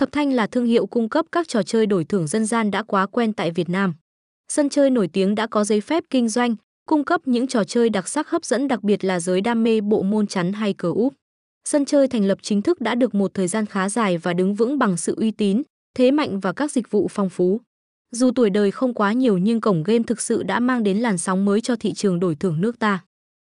Thập Thanh là thương hiệu cung cấp các trò chơi đổi thưởng dân gian đã quá quen tại Việt Nam. Sân chơi nổi tiếng đã có giấy phép kinh doanh, cung cấp những trò chơi đặc sắc hấp dẫn đặc biệt là giới đam mê bộ môn chắn hay cờ úp. Sân chơi thành lập chính thức đã được một thời gian khá dài và đứng vững bằng sự uy tín, thế mạnh và các dịch vụ phong phú. Dù tuổi đời không quá nhiều nhưng cổng game thực sự đã mang đến làn sóng mới cho thị trường đổi thưởng nước ta.